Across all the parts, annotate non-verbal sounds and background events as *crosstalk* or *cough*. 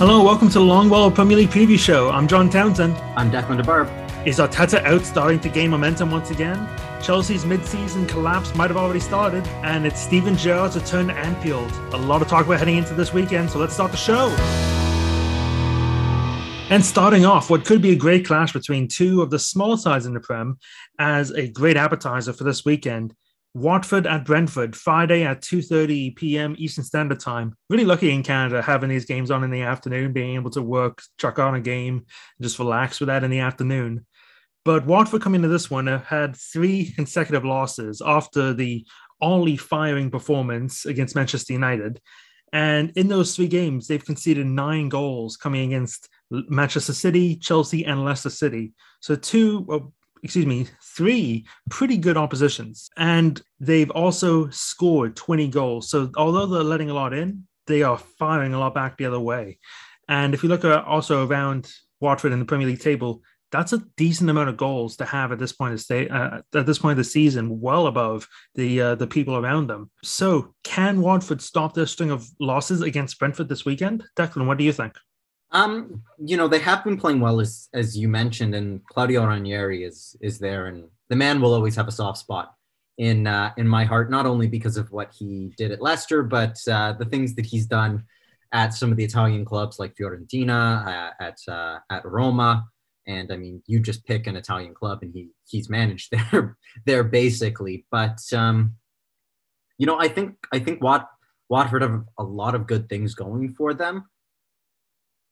Hello, welcome to the Longball Premier League Preview Show. I'm John Townsend. I'm Declan Da Barp. Is Arteta out starting to gain momentum once again? Chelsea's mid-season collapse might have already started, and it's Steven Gerrard's return to Anfield. A lot of talk about heading into this weekend, so let's start the show. And starting off, what could be a great clash between two of the small sides in the Prem as a great appetizer for this weekend. Watford at Brentford, Friday at 2.30 p.m. Eastern Standard Time. Really lucky in Canada having these games on in the afternoon, being able to work, chuck on a game, and just relax with that in the afternoon. But Watford coming to this one have had three *laughs* consecutive losses after the only firing performance against Manchester United. And in those three games, they've conceded nine goals coming against Manchester City, Chelsea, and Leicester City. So two, excuse me, three pretty good oppositions. And they've also scored 20 goals. So although they're letting a lot in, they are firing a lot back the other way. And if you look at also around Watford in the Premier League table, that's a decent amount of goals to have at this point of state uh, at this point of the season, well above the uh, the people around them. So, can Watford stop their string of losses against Brentford this weekend? Declan, what do you think? Um, you know, they have been playing well as as you mentioned, and Claudio Ranieri is is there, and the man will always have a soft spot in uh, in my heart, not only because of what he did at Leicester, but uh, the things that he's done at some of the Italian clubs like Fiorentina, uh, at uh, at Roma, and I mean, you just pick an Italian club, and he he's managed *laughs* there there basically. But um, you know, I think I think Wat Watford have a lot of good things going for them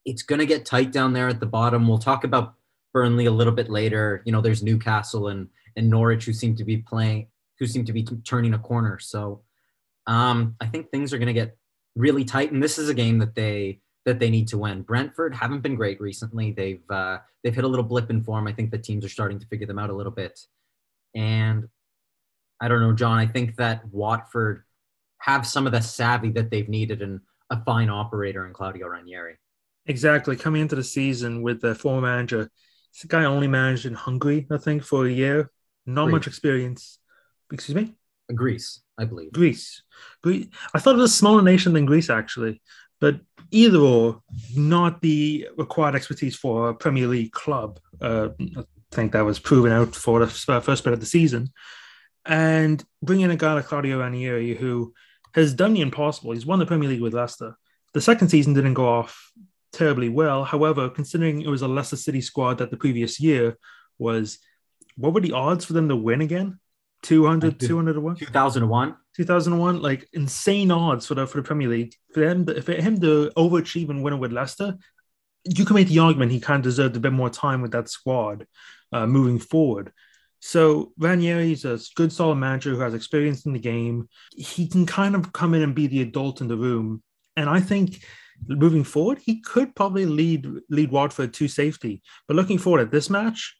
it's going to get tight down there at the bottom. We'll talk about Burnley a little bit later. You know, there's Newcastle and and Norwich who seem to be playing, who seem to be turning a corner. So um, I think things are going to get really tight, and this is a game that they that they need to win. Brentford haven't been great recently. They've uh, they've hit a little blip in form. I think the teams are starting to figure them out a little bit, and I don't know, John. I think that Watford have some of the savvy that they've needed and a fine operator in Claudio Ranieri. Exactly. Coming into the season with the former manager, this guy only managed in Hungary, I think, for a year. Not Greece. much experience. Excuse me? Greece, I believe. Greece. Greece. I thought it was a smaller nation than Greece, actually. But either or, not the required expertise for a Premier League club. Uh, I think that was proven out for the first bit of the season. And bringing in a guy like Claudio Ranieri, who has done the impossible. He's won the Premier League with Leicester. The second season didn't go off terribly well. However, considering it was a Leicester City squad that the previous year was, what were the odds for them to win again? 200, 201? 2001. 2001, like insane odds for the for the Premier League. For them, to, for him to overachieve and win with Leicester, you can make the argument he kind of deserved a bit more time with that squad uh, moving forward. So Ranieri is a good, solid manager who has experience in the game. He can kind of come in and be the adult in the room, and I think moving forward, he could probably lead lead Watford to safety. But looking forward at this match,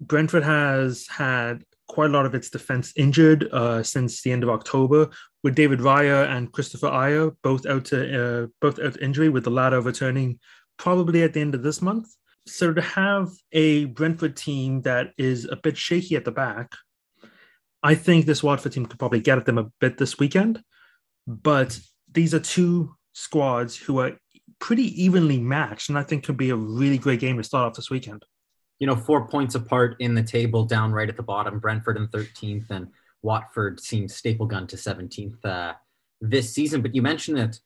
Brentford has had quite a lot of its defense injured uh, since the end of October, with David Raya and Kristoffer Ajer both out to uh, both out injury, with the latter returning probably at the end of this month. So to have a Brentford team that is a bit shaky at the back, I think this Watford team could probably get at them a bit this weekend. But these are two squads who are pretty evenly matched, and I think could be a really great game to start off this weekend. You know, four points apart in the table, down right at the bottom. Brentford in 13th, and Watford seems staple gun to 17th uh, this season. But you mentioned that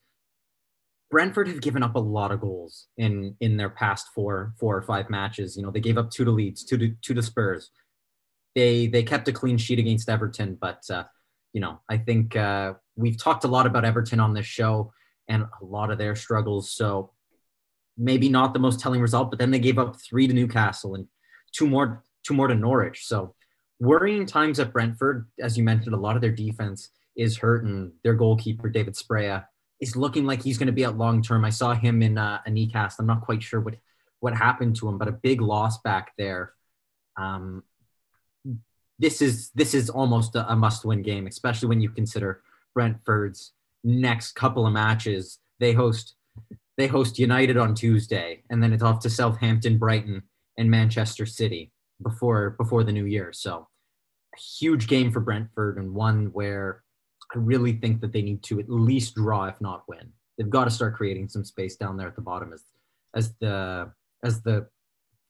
Brentford have given up a lot of goals in in their past four four or five matches. You know, they gave up two to Leeds, two to two to Spurs. They they kept a clean sheet against Everton, but uh, you know, I think uh, we've talked a lot about Everton on this show and a lot of their struggles. So maybe not the most telling result, but then they gave up three to Newcastle and two more two more to Norwich. So worrying times at Brentford, as you mentioned, a lot of their defense is hurt, and their goalkeeper David Raya is looking like he's going to be at long term. I saw him in uh, a knee cast. I'm not quite sure what what happened to him, but a big loss back there. Um, this is this is almost a, a must win game, especially when you consider Brentford's next couple of matches. They host they host United on Tuesday, and then it's off to Southampton, Brighton, and Manchester City before before the new year. So a huge game for Brentford and one where I really think that they need to at least draw, if not win, they've got to start creating some space down there at the bottom as as the as the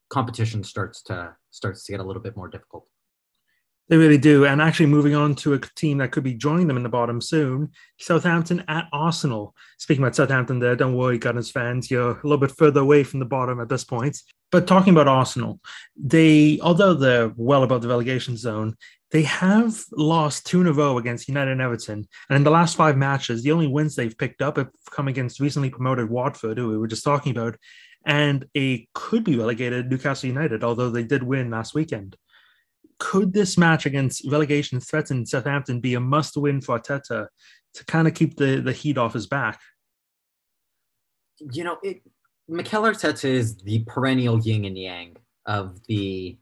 competition starts to starts to get a little bit more difficult. They really do. And actually, moving on to a team that could be joining them in the bottom soon Southampton at Arsenal. Speaking about Southampton, there, don't worry, Gunners fans, you're a little bit further away from the bottom at this point. But talking about Arsenal, they, although they're well above the relegation zone, they have lost two in a row against United and Everton. And in the last five matches, the only wins they've picked up have come against recently promoted Watford, who we were just talking about, and a could be relegated Newcastle United, although they did win last weekend could this match against relegation threatened Southampton be a must win for Arteta to kind of keep the, the heat off his back? You know, it, Mikel Arteta is the perennial yin and yang of the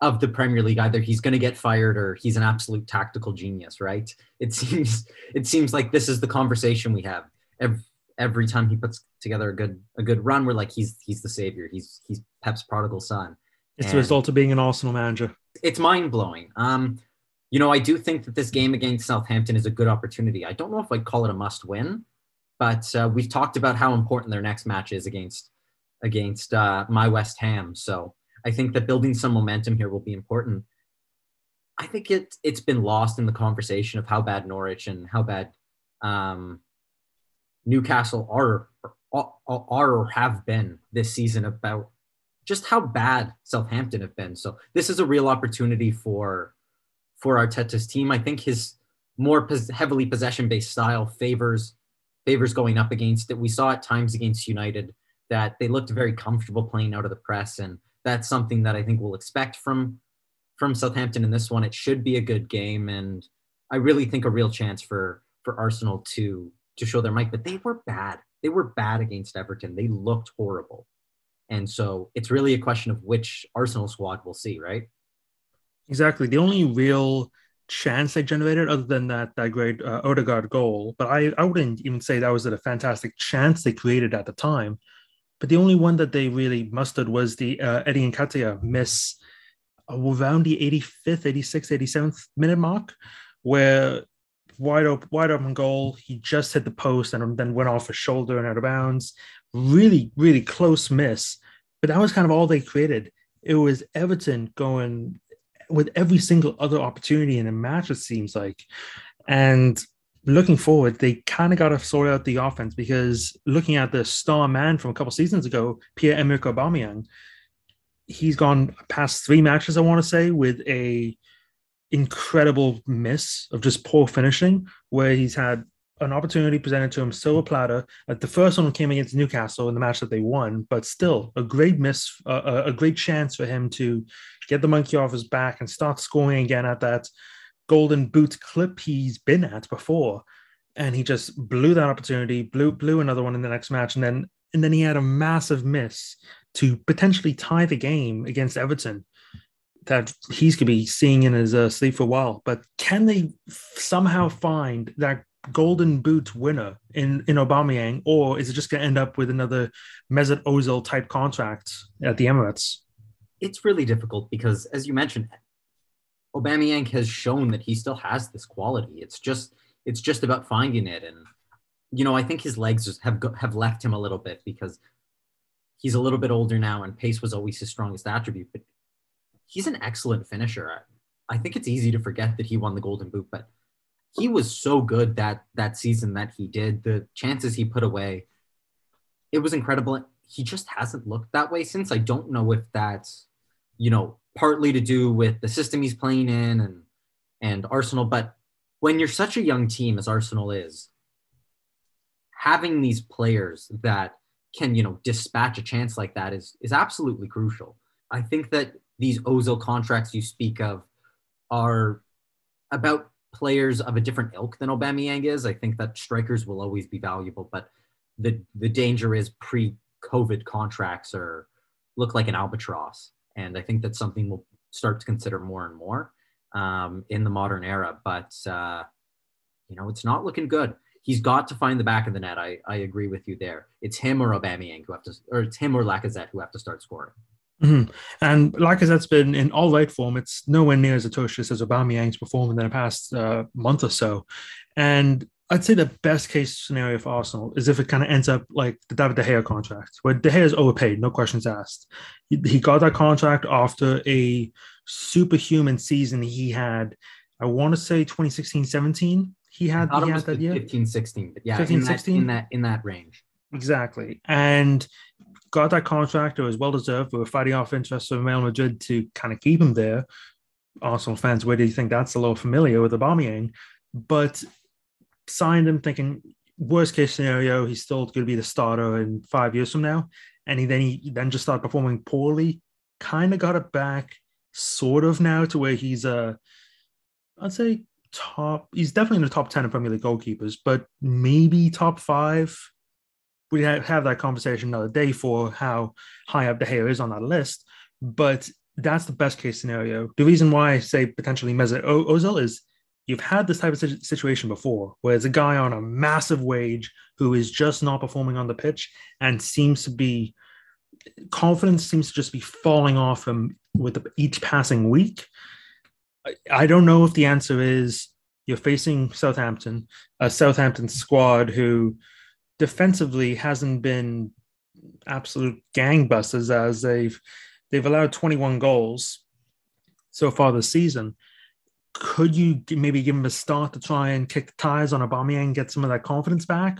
of the Premier League. Either he's going to get fired or he's an absolute tactical genius, right? It seems it seems like this is the conversation we have every, every time he puts together a good a good run. We're like he's he's the savior. He's he's Pep's prodigal son. It's and, the result of being an Arsenal manager it's mind blowing. Um, you know, I do think that this game against Southampton is a good opportunity. I don't know if I'd call it a must win, but uh, we've talked about how important their next match is against against uh, my West Ham. So I think that building some momentum here will be important. I think it it's been lost in the conversation of how bad Norwich and how bad um, Newcastle are, are are or have been this season about just how bad Southampton have been. So this is a real opportunity for for Arteta's team. I think his more pos- heavily possession based style favors favors going up against it. We saw at times against United that they looked very comfortable playing out of the press, and that's something that I think we'll expect from from Southampton in this one. It should be a good game, and I really think a real chance for for Arsenal to to show their might. But they were bad. They were bad against Everton. They looked horrible. And so it's really a question of which Arsenal squad we'll see, right? Exactly. The only real chance they generated, other than that that great uh, Odegaard goal, but I, I wouldn't even say that was a fantastic chance they created at the time. But the only one that they really mustered was the uh, Eddie Nketiah miss around the 85th, 86th, 87th minute mark, where wide open, wide open goal. He just hit the post and then went off a shoulder and out of bounds really, really close miss. But that was kind of all they created. It was Everton going with every single other opportunity in a match, it seems like. And looking forward, they kind of got to sort out the offense because looking at the star man from a couple seasons ago, Pierre Emerick Aubameyang, he's gone past three matches, I want to say, with a incredible miss of just poor finishing, where he's had an opportunity presented to him, silver platter. Like the first one came against Newcastle in the match that they won, but still a great miss, uh, a great chance for him to get the monkey off his back and start scoring again at that golden boot clip he's been at before. And he just blew that opportunity, blew blew another one in the next match, and then and then he had a massive miss to potentially tie the game against Everton that he's going to be seeing in his uh, sleep for a while. But can they somehow find that golden boot winner in in Aubameyang, or is it just going to end up with another Mesut Ozil type contract at the Emirates? It's really difficult because, as you mentioned, Aubameyang has shown that he still has this quality. It's just it's just about finding it, and you know I think his legs have have left him a little bit because he's a little bit older now, and pace was always his strongest attribute. But he's an excellent finisher. I think it's easy to forget that he won the Golden Boot, but he was so good that that season that he did. The chances he put away, it was incredible. He just hasn't looked that way since. I don't know if that's you know partly to do with the system he's playing in and and Arsenal, but when you're such a young team as Arsenal is, having these players that can you know dispatch a chance like that is is absolutely crucial. I think that these Ozil contracts you speak of are about players of a different ilk than Aubameyang is. I think that strikers will always be valuable, but the the danger is pre-COVID contracts are look like an albatross, and I think that's something we'll start to consider more and more um, in the modern era. But uh, you know, it's not looking good. He's got to find the back of the net. I, I agree with you there. It's him or Aubameyang who have to, or it's him or Lacazette who have to start scoring. Mm-hmm. And like I said, it's been in all right form. It's nowhere near as atrocious as Aubameyang's performed in the past uh, month or so. And I'd say the best case scenario for Arsenal is if it kind of ends up like the David De Gea contract, where De Gea is overpaid, no questions asked. He, he got that contract after a superhuman season he had. I want to say 2016 17. He had, he had that year 15 16, but yeah, 15, in, 16? That, in that in that range. Exactly. And got that contract, it was well deserved. We were fighting off interest from Real Madrid to kind of keep him there. Arsenal fans, where do you think that's a little familiar with Aubameyang? But signed him thinking worst case scenario, he's still going to be the starter in five years from now. And he then he then just started performing poorly. Kind of got it back, sort of now to where he's a, I'd say top. He's definitely in the top ten of Premier League goalkeepers, but maybe top five. We have that conversation another day for how high up De Gea is on that list, but that's the best case scenario. The reason why I say potentially Mesut Ozil is you've had this type of situation before where there's a guy on a massive wage who is just not performing on the pitch and seems to be confidence seems to just be falling off him with each passing week. I don't know if the answer is you're facing Southampton, a Southampton squad who defensively hasn't been absolute gangbusters as they've they've allowed 21 goals so far this season could you maybe give him a start to try and kick the tires on Aubameyang and get some of that confidence back?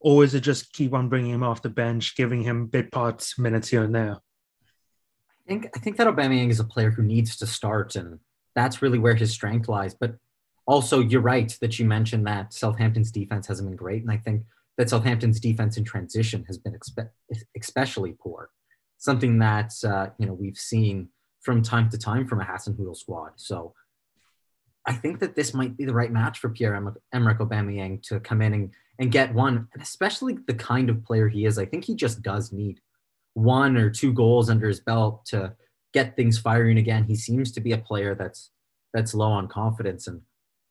Or is it just keep on bringing him off the bench, giving him bit parts minutes here and there? I think I think that Aubameyang is a player who needs to start, and that's really where his strength lies. But also, you're right that you mentioned that Southampton's defense hasn't been great, and I think that Southampton's defense in transition has been expe- especially poor. Something that uh, you know we've seen from time to time from a Hassan Hasenhüttl squad. So I think that this might be the right match for Pierre Emerick Aubameyang to come in and, and get one, and especially the kind of player he is. I think he just does need one or two goals under his belt to get things firing again. He seems to be a player that's that's low on confidence and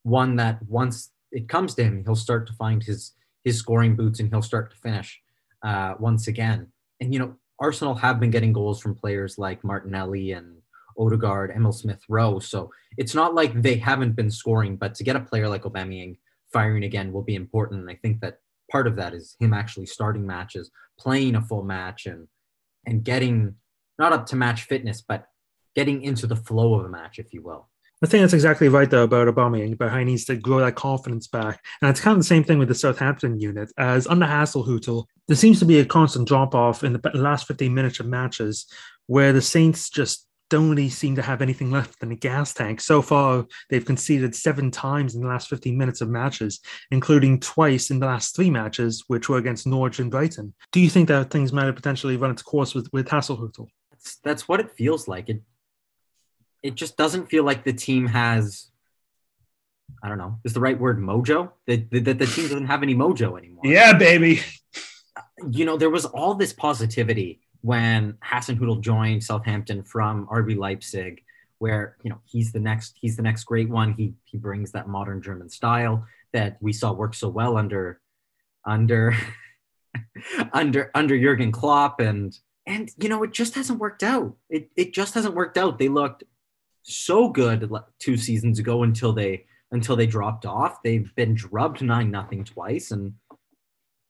one that once it comes to him, he'll start to find his his scoring boots and he'll start to finish uh, once again. And you know, Arsenal have been getting goals from players like Martinelli and Odegaard, Emil Smith Rowe. So it's not like they haven't been scoring, but to get a player like Aubameyang firing again will be important. And I think that part of that is him actually starting matches, playing a full match, and and getting not up to match fitness, but getting into the flow of a match, if you will. I think that's exactly right though about Aubameyang, how he needs to grow that confidence back. And it's kind of the same thing with the Southampton unit. As under Hasenhüttl, there seems to be a constant drop off in the last 15 minutes of matches where the Saints just don't really seem to have anything left in the gas tank. So far, they've conceded seven times in the last 15 minutes of matches, including twice in the last three matches, which were against Norwich and Brighton. Do you think that things might have potentially run its course with, with? That's, that's what it feels like. It, it just doesn't feel like the team has, I don't know, is the right word mojo? That the, the, the team doesn't have any mojo anymore. Yeah, baby. Uh, you know, there was all this positivity when Hasenhüttl joined Southampton from RB Leipzig, where you know he's the next he's the next great one. He he brings that modern German style that we saw work so well under under *laughs* under under Jurgen Klopp and and you know it just hasn't worked out. It it just hasn't worked out. They looked so good two seasons ago until they until they dropped off. They've been drubbed nine nothing twice, and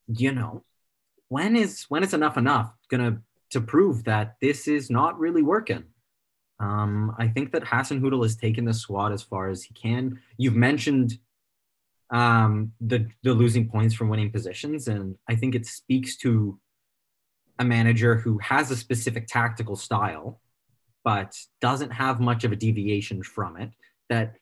you know when is when is enough enough gonna to prove that this is not really working. Um, I think that Hasenhüttl has taken the squad as far as he can. You've mentioned um, the the losing points from winning positions, and I think it speaks to a manager who has a specific tactical style, but doesn't have much of a deviation from it. That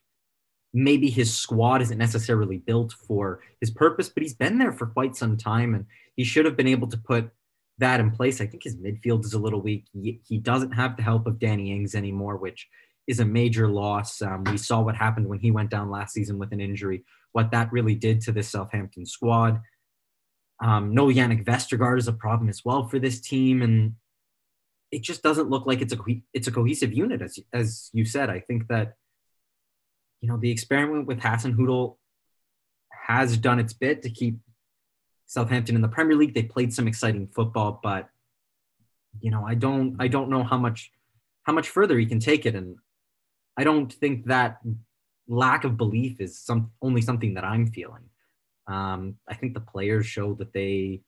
maybe his squad isn't necessarily built for his purpose, but he's been there for quite some time, and he should have been able to put that in place. I think his midfield is a little weak. He, doesn't have the help of Danny Ings anymore, which is a major loss. Um, we saw what happened when he went down last season with an injury, what that really did to this Southampton squad. Um, no Jannik Vestergaard is a problem as well for this team, and it just doesn't look like it's a it's a cohesive unit, as as you said. I think that you know the experiment with Hasenhüttl has done its bit to keep Southampton in the Premier League. They played some exciting football, but you know, I don't I don't know how much how much further he can take it. And I don't think that lack of belief is some only something that I'm feeling. Um, I think the players show that they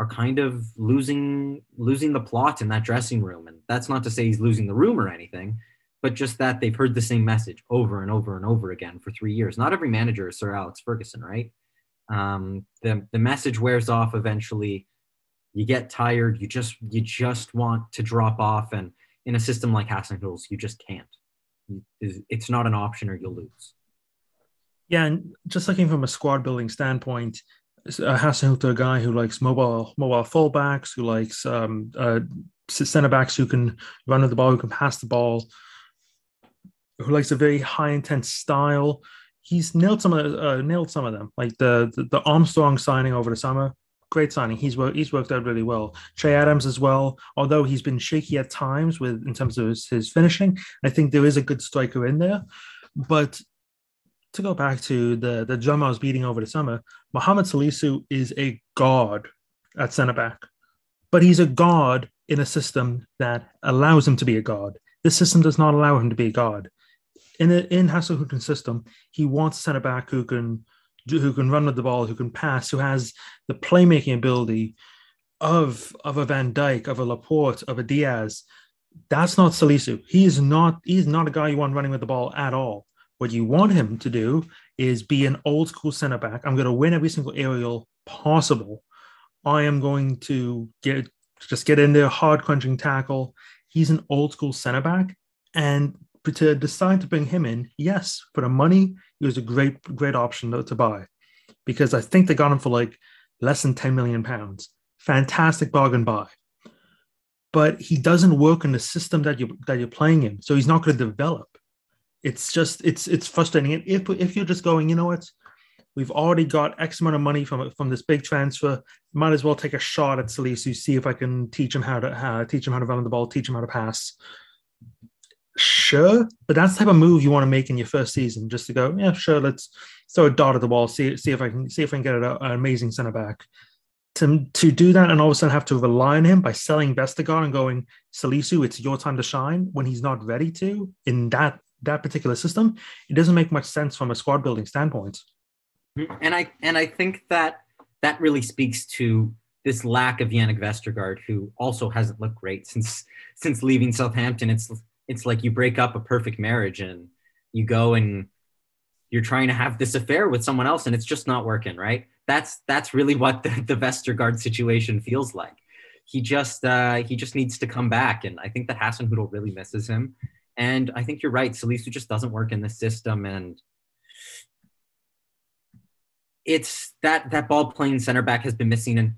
are kind of losing losing the plot in that dressing room, and that's not to say he's losing the room or anything, but just that they've heard the same message over and over and over again for three years. Not every manager is Sir Alex Ferguson, right? Um, the the message wears off eventually. You get tired. You just you just want to drop off, and in a system like Hasenhüttl's, you just can't. It's not an option, or you'll lose. Yeah, and just looking from a squad building standpoint, uh, Hasenhüttl a guy who likes mobile mobile fullbacks, who likes um, uh, centre backs who can run with the ball, who can pass the ball, who likes a very high intense style. He's nailed some of uh, nailed some of them, like the, the, the Armstrong signing over the summer. Great signing. He's worked. He's worked out really well. Che Adams as well. Although he's been shaky at times with in terms of his, his finishing, I think there is a good striker in there. But to go back to the the drum I was beating over the summer, Mohamed Salisu is a god at centre back, but he's a god in a system that allows him to be a god. This system does not allow him to be a god. In a, in Hasenhüttl's system, he wants a centre back who can who can run with the ball, who can pass, who has the playmaking ability of of a Van Dijk, of a Laporte, of a Diaz. That's not Salisu. He is not. He's not a guy you want running with the ball at all. What you want him to do is be an old school center back. I'm going to win every single aerial possible. I am going to get just get in there, hard crunching tackle. He's an old school center back. And to decide to bring him in, yes, for the money, it was a great, great option to, to buy because I think they got him for like less than 10 million pounds. Fantastic bargain buy. But he doesn't work in the system that you that you're playing in. So he's not going to develop it's just it's it's frustrating. And if if you're just going, you know what, we've already got X amount of money from from this big transfer, might as well take a shot at Salisu, see if I can teach him how to how, teach him how to run the ball, teach him how to pass. Sure, but that's the type of move you want to make in your first season, just to go, yeah, sure, let's throw a dart at the wall, see see if I can see if I can get an amazing center back. To, to do that and all of a sudden have to rely on him by selling Vestergaard and going, Salisu, it's your time to shine when he's not ready to in that that particular system, it doesn't make much sense from a squad building standpoint. And I and I think that that really speaks to this lack of Jannik Vestergaard, who also hasn't looked great since since leaving Southampton. It's it's like you break up a perfect marriage and you go and you're trying to have this affair with someone else and it's just not working, right? That's that's really what the, the Vestergaard situation feels like. He just uh, he just needs to come back, and I think that Hasenhüttl really misses him. And I think you're right. Salisu just doesn't work in the system. And it's that that ball playing center back has been missing. And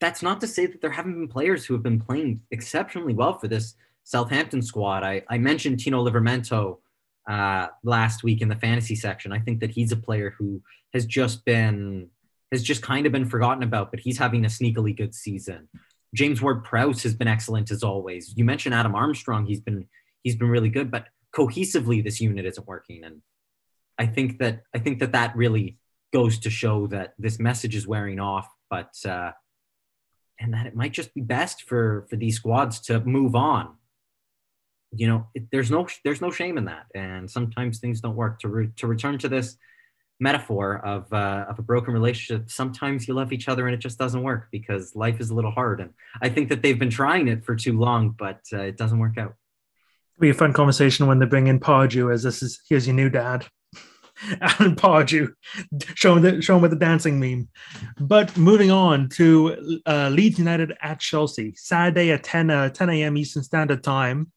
that's not to say that there haven't been players who have been playing exceptionally well for this Southampton squad. I, I mentioned Tino Livramento uh, last week in the fantasy section. I think that he's a player who has just been has just kind of been forgotten about, but he's having a sneakily good season. James Ward Prowse has been excellent as always. You mentioned Adam Armstrong. He's been he's been really good, but cohesively this unit isn't working. And I think that I think that that really goes to show that this message is wearing off, but uh, and that it might just be best for for these squads to move on. You know, it, there's no there's no shame in that, and sometimes things don't work. To re, to return to this metaphor of uh, of a broken relationship, sometimes you love each other and it just doesn't work because life is a little hard. And I think that they've been trying it for too long, but uh, it doesn't work out be a fun conversation when they bring in Pardew as this is here's your new dad. *laughs* Alan Pardew, show him, the, show him with the dancing meme. But moving on to uh, Leeds United at Chelsea, Saturday at 10, uh, 10 a.m. Eastern Standard Time.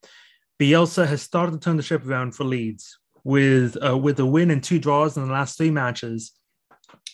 Bielsa has started to turn the ship around for Leeds with uh, with a win and two draws in the last three matches.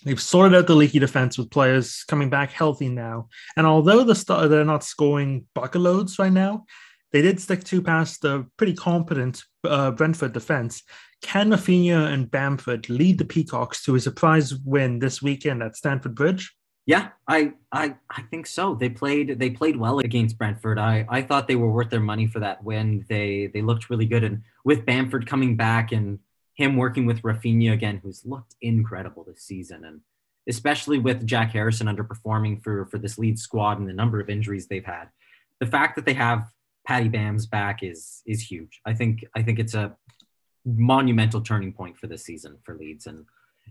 They've sorted out the leaky defense with players coming back healthy now. And although the they're not scoring bucket loads right now, they did stick two past the pretty competent uh, Brentford defense. Can Raphinha and Bamford Leeds the Peacocks to a surprise win this weekend at Stamford Bridge? Yeah, I, I I think so. They played they played well against Brentford. I, I thought they were worth their money for that win. They they looked really good, and with Bamford coming back and him working with Raphinha again, who's looked incredible this season, and especially with Jack Harrison underperforming for for this lead squad and the number of injuries they've had, the fact that they have Paddy Bam's back is is huge. I think I think it's a monumental turning point for this season for Leeds, and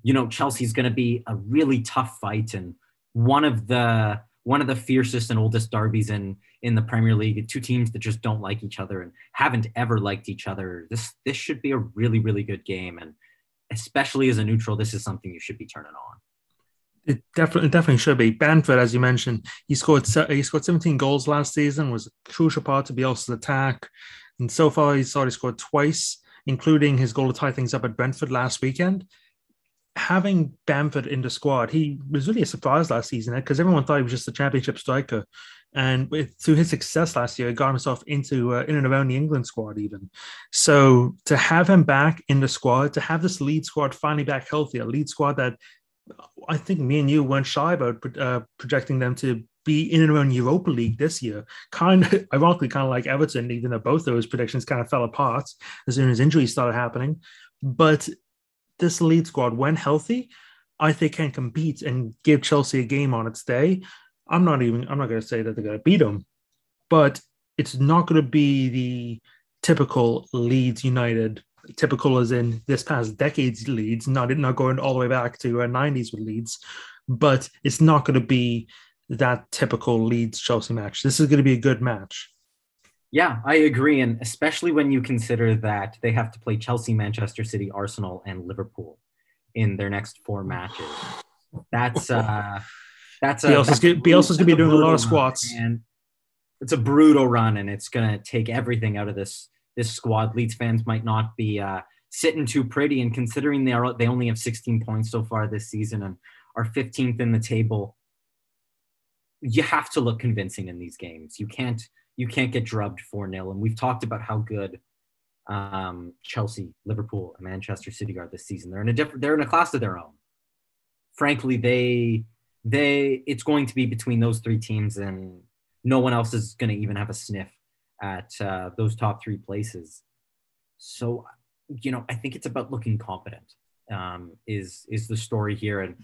you know, Chelsea's going to be a really tough fight and one of the one of the fiercest and oldest derbies in in the Premier League. Two teams that just don't like each other and haven't ever liked each other. This this should be a really really good game, and especially as a neutral, this is something you should be turning on. It definitely definitely should be. Bamford, as you mentioned, he scored he scored 17 goals last season. Was a crucial part to Bielsa's attack, and so far he's already scored twice, including his goal to tie things up at Brentford last weekend having Bamford in the squad, he was really a surprise last season because everyone thought he was just a championship striker. And with, through his success last year, he got himself into uh, in and around the England squad even. So to have him back in the squad, to have this Leeds squad finally back healthy, a Leeds squad that I think me and you weren't shy about uh, projecting them to be in and around Europa League this year. Kind of *laughs* ironically, kind of like Everton, even though both those predictions kind of fell apart as soon as injuries started happening. But this Leeds squad, when healthy, I think can compete and give Chelsea a game on its day. I'm not even I'm not going to say that they're going to beat them, but it's not going to be the typical Leeds United, typical as in this past decade's Leeds, not not going all the way back to uh, 90s with Leeds, but it's not going to be that typical Leeds Chelsea match. This is going to be a good match. Yeah, I agree. And especially when you consider that they have to play Chelsea, Manchester City, Arsenal, and Liverpool in their next four matches. That's uh that's a Bielsa's, that's Bielsa's gonna be doing a lot of squats. And it's a brutal run and it's gonna take everything out of this this squad. Leeds fans might not be uh sitting too pretty and considering they are they only have 16 points so far this season and are 15th in the table. You have to look convincing in these games. You can't you can't get drubbed 4 0. And we've talked about how good um, Chelsea, Liverpool, and Manchester City are this season. They're in a different, they're in a class of their own. Frankly, they, they, it's going to be between those three teams, and no one else is going to even have a sniff at uh, those top three places. So, you know, I think it's about looking competent. Um, is is the story here, and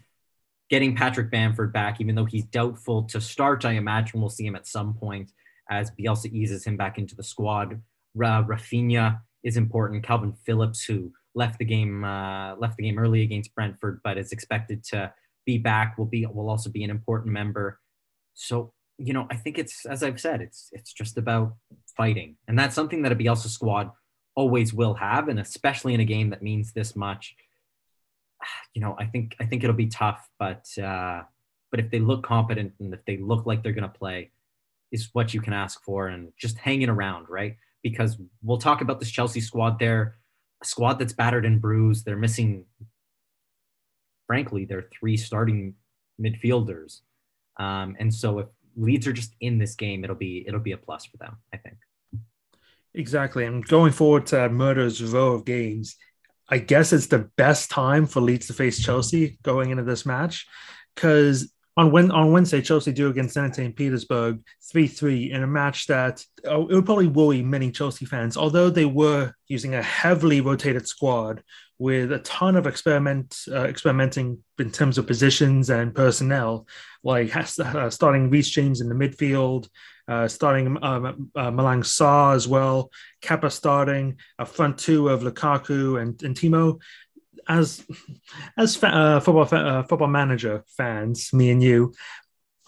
getting Patrick Bamford back, even though he's doubtful to start. I imagine we'll see him at some point as Bielsa eases him back into the squad. Ra- Raphinha is important. Kalvin Phillips, who left the game uh, left the game early against Brentford, but is expected to be back, will be will also be an important member. So you know, I think it's as I've said, it's it's just about fighting, and that's something that a Bielsa squad always will have, and especially in a game that means this much. You know, I think I think it'll be tough, but uh, but if they look competent and if they look like they're going to play, is what you can ask for and just hanging around, right? Because we'll talk about this Chelsea squad there, a squad that's battered and bruised. They're missing, frankly, their three starting midfielders. Um, and so if Leeds are just in this game, it'll be it'll be a plus for them, I think. Exactly. And going forward to Murder's row of games, I guess it's the best time for Leeds to face Chelsea going into this match because on when on Wednesday, Chelsea do against Zenit St. Petersburg 3 3 in a match that oh, it would probably worry many Chelsea fans, although they were using a heavily rotated squad with a ton of experiment uh, experimenting in terms of positions and personnel, like uh, starting Reece James in the midfield, uh, starting uh, uh, Malang Sarr as well, Kepa starting, a front two of Lukaku and, and Timo as as uh, football uh, football manager fans, me and you,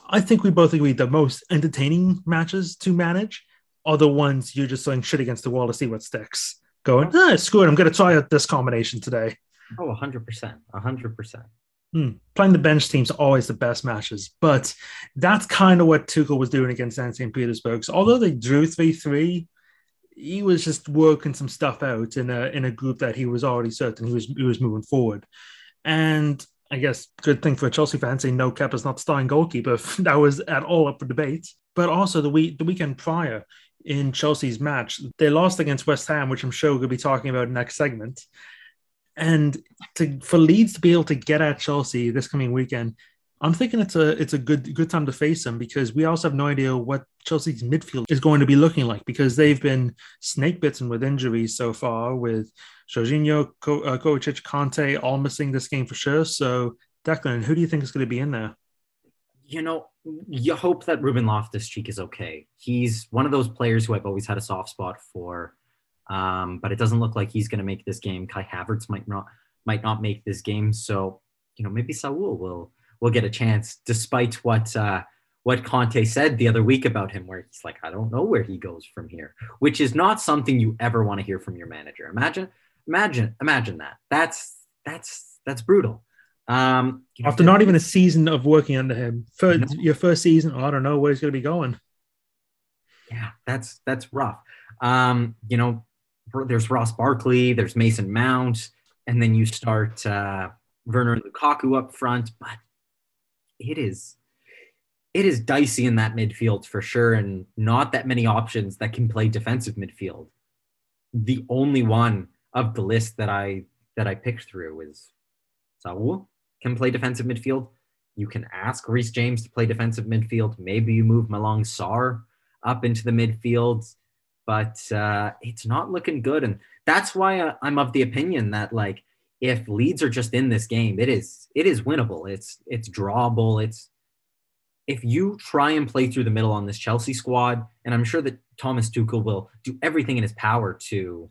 I think we both agree the most entertaining matches to manage are the ones you're just throwing shit against the wall to see what sticks. Going, ah, screw it, I'm going to try out this combination today. Oh, 100%. 100%. Hmm. Playing the bench teams are always the best matches, but that's kind of what Tuchel was doing against St. Petersburg. So although they drew 3 3, he was just working some stuff out in a in a group that he was already certain he was he was moving forward. And I guess good thing for Chelsea fan saying no Kepa's not starting goalkeeper. *laughs* that was at all up for debate. But also the week the weekend prior in Chelsea's match, they lost against West Ham, which I'm sure we'll be talking about next segment. And to, for Leeds to be able to get at Chelsea this coming weekend, I'm thinking it's a it's a good good time to face them because we also have no idea what Chelsea's midfield is going to be looking like because they've been snake bitten with injuries so far with Jorginho, Ko- uh, Kovacic, Kanté all missing this game for sure. So Declan, who do you think is going to be in there? You know, you hope that Ruben Loftus Cheek is okay. He's one of those players who I've always had a soft spot for, um, but it doesn't look like he's going to make this game. Kai Havertz might not might not make this game. So, you know, maybe Saul will will get a chance, despite what uh, what Conte said the other week about him, where he's like, I don't know where he goes from here, which is not something you ever want to hear from your manager. Imagine, imagine, imagine that. That's that's that's brutal. Um, After not even a season of working under him, for no. your first season, I don't know where he's going to be going. Yeah, that's that's rough. Um, you know, there's Ross Barkley, there's Mason Mount, and then you start uh, Werner and Lukaku up front, but it is it is dicey in that midfield for sure, and not that many options that can play defensive midfield. The only one of the list that I that I picked through is Saul can play defensive midfield. You can ask Reece James to play defensive midfield. Maybe you move Malang Sarr up into the midfield, but uh, it's not looking good. And that's why uh, I'm of the opinion that like if Leeds are just in this game, it is it is winnable. It's it's drawable. It's if you try and play through the middle on this Chelsea squad, and I'm sure that Thomas Tuchel will do everything in his power to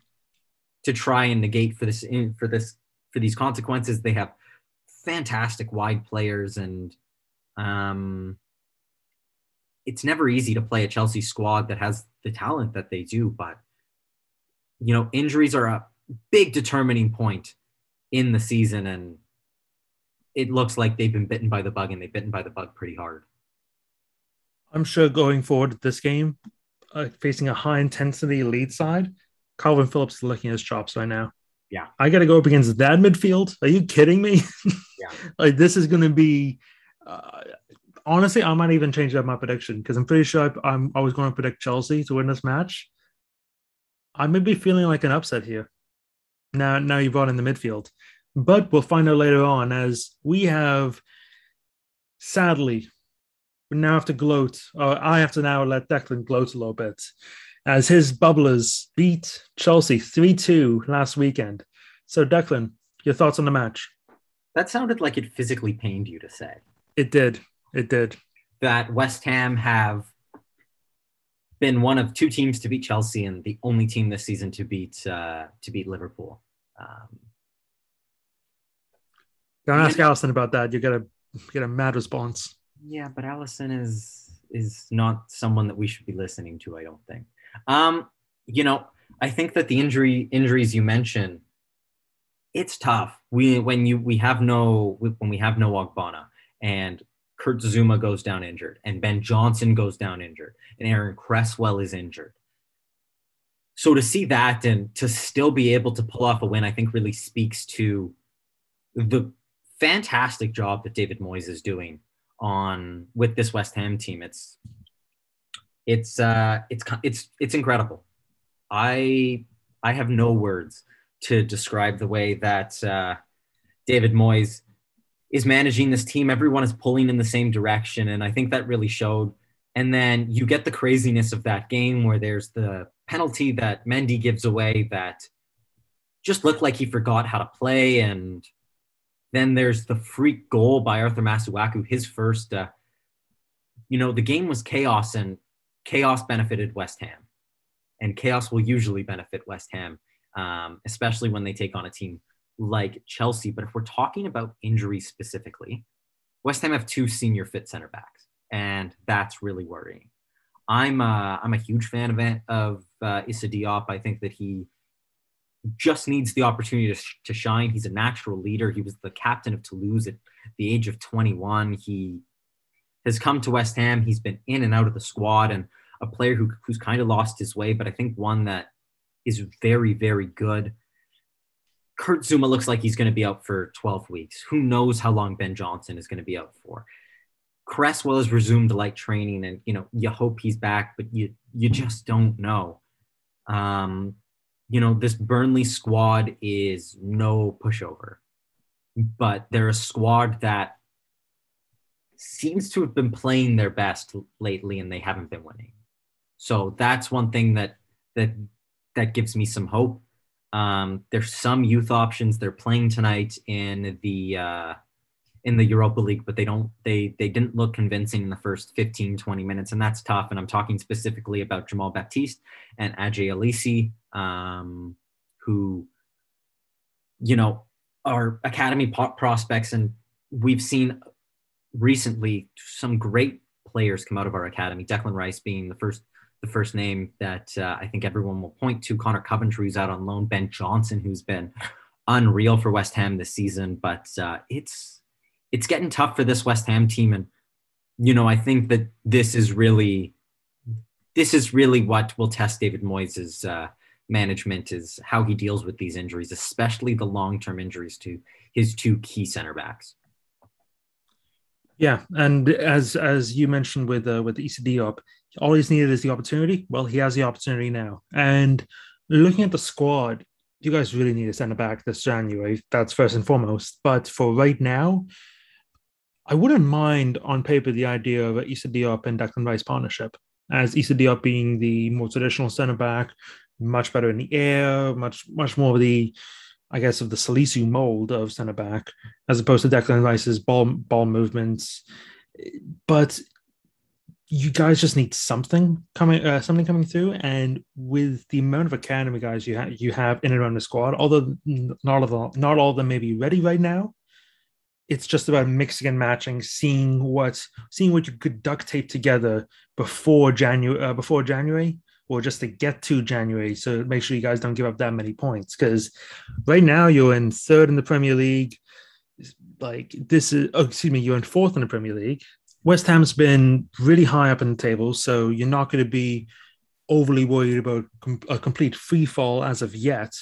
to try and negate for this for this for these consequences. They have fantastic wide players, and um, it's never easy to play a Chelsea squad that has the talent that they do. But you know, injuries are a big determining point in the season, and it looks like they've been bitten by the bug, and they've bitten by the bug pretty hard. I'm sure going forward this game, uh, facing a high intensity Leeds side, Kalvin Phillips is looking at his chops right now. Yeah. I got to go up against that midfield. Are you kidding me? *laughs* Yeah. like this is going to be. Uh, honestly, I might even change up my prediction because I'm pretty sure I, I'm. I was going to predict Chelsea to win this match. I may be feeling like an upset here. Now, now you brought in the midfield, but we'll find out later on as we have. Sadly, we now have to gloat. Or I have to now let Declan gloat a little bit as his bubblers beat Chelsea 3 2 last weekend. So, Declan, your thoughts on the match? That sounded like it physically pained you to say. It did. It did. That West Ham have been one of two teams to beat Chelsea and the only team this season to beat uh, to beat Liverpool. Um, Don't ask Alisson about that. You get a get a mad response. Yeah, but Alisson is is not someone that we should be listening to. I don't think. Um, you know, I think that the injury injuries you mentioned, it's tough. We when you we have no when we have no Ogbonna and Kurt Zouma goes down injured and Ben Johnson goes down injured and Aaron Cresswell is injured. So to see that and to still be able to pull off a win, I think really speaks to the fantastic job that David Moyes is doing on with this West Ham team. It's it's uh, it's it's it's incredible. I I have no words to describe the way that uh, David Moyes is managing this team. Everyone is pulling in the same direction, and I think that really showed. And then you get the craziness of that game where there's the penalty that Mendy gives away that just looked like he forgot how to play, and then there's the freak goal by Arthur Masuaku, his first. Uh, you know, the game was chaos, and chaos benefited West Ham, and chaos will usually benefit West Ham, um, especially when they take on a team like Chelsea. But if we're talking about injuries specifically, West Ham have two senior fit center backs, and that's really worrying. I'm uh, I'm a huge fan of of uh, Issa Diop. I think that he just needs the opportunity to, sh- to shine. He's a natural leader. He was the captain of Toulouse at the age of 21. He has come to West Ham. He's been in and out of the squad and a player who, who's kind of lost his way, but I think one that is very, very good. Kurt Zouma looks like he's going to be out for 12 weeks. Who knows how long Ben Johnson is going to be out for? Cresswell has resumed light training, and you know you hope he's back, but you you just don't know. Um, you know this Burnley squad is no pushover, but they're a squad that seems to have been playing their best lately and they haven't been winning. So that's one thing that that that gives me some hope. Um, there's some youth options they're playing tonight in the uh, in the Europa League, but they don't they they didn't look convincing in the first 15 20 minutes, and that's tough. And I'm talking specifically about Jamal Baptiste and Aji Alese, um, who you know our academy prospects, and we've seen recently some great players come out of our academy. Declan Rice being the first the first name that uh, I think everyone will point to. Conor Coventry, who's out on loan. Ben Johnson, who's been unreal for West Ham this season. But uh, it's it's getting tough for this West Ham team, and you know I think that this is really this is really what will test David Moyes' uh, management is how he deals with these injuries, especially the long term injuries to his two key center backs. Yeah, and as as you mentioned with uh, with Issa Diop, all he's needed is the opportunity. Well, he has the opportunity now. And looking at the squad, you guys really need a centre back this January. That's first and foremost. But for right now, I wouldn't mind on paper the idea of Issa Diop and Declan Rice partnership, as Issa Diop being the more traditional centre back, much better in the air, much much more of the I guess, of the Salisu mold of centre back, as opposed to Declan Rice's ball ball movements. But you guys just need something coming, uh, something coming through, and with the amount of academy guys you have, you have in and around the squad, although not all of them, not all of them may be ready right now. It's just about mixing and matching, seeing what, seeing what you could duct tape together before January, uh, before January, or just to get to January. So make sure you guys don't give up that many points because right now you're in third in the Premier League. Like this is, oh, excuse me, you're in fourth in the Premier League. West Ham's been really high up in the table, so you're not going to be overly worried about a complete free fall as of yet.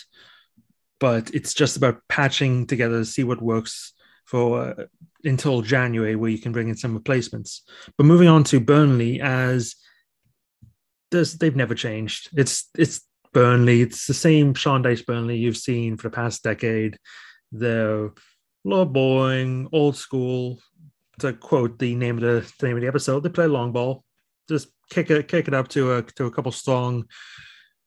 But it's just about patching together to see what works for uh, until January, where you can bring in some replacements. But moving on to Burnley, as there's, they've never changed. It's it's Burnley. It's the same Sean Dyche Burnley you've seen for the past decade. They're little boring, old school. To quote the name of the, the name of the episode, they play long ball. Just kick it, kick it up to a to a couple strong,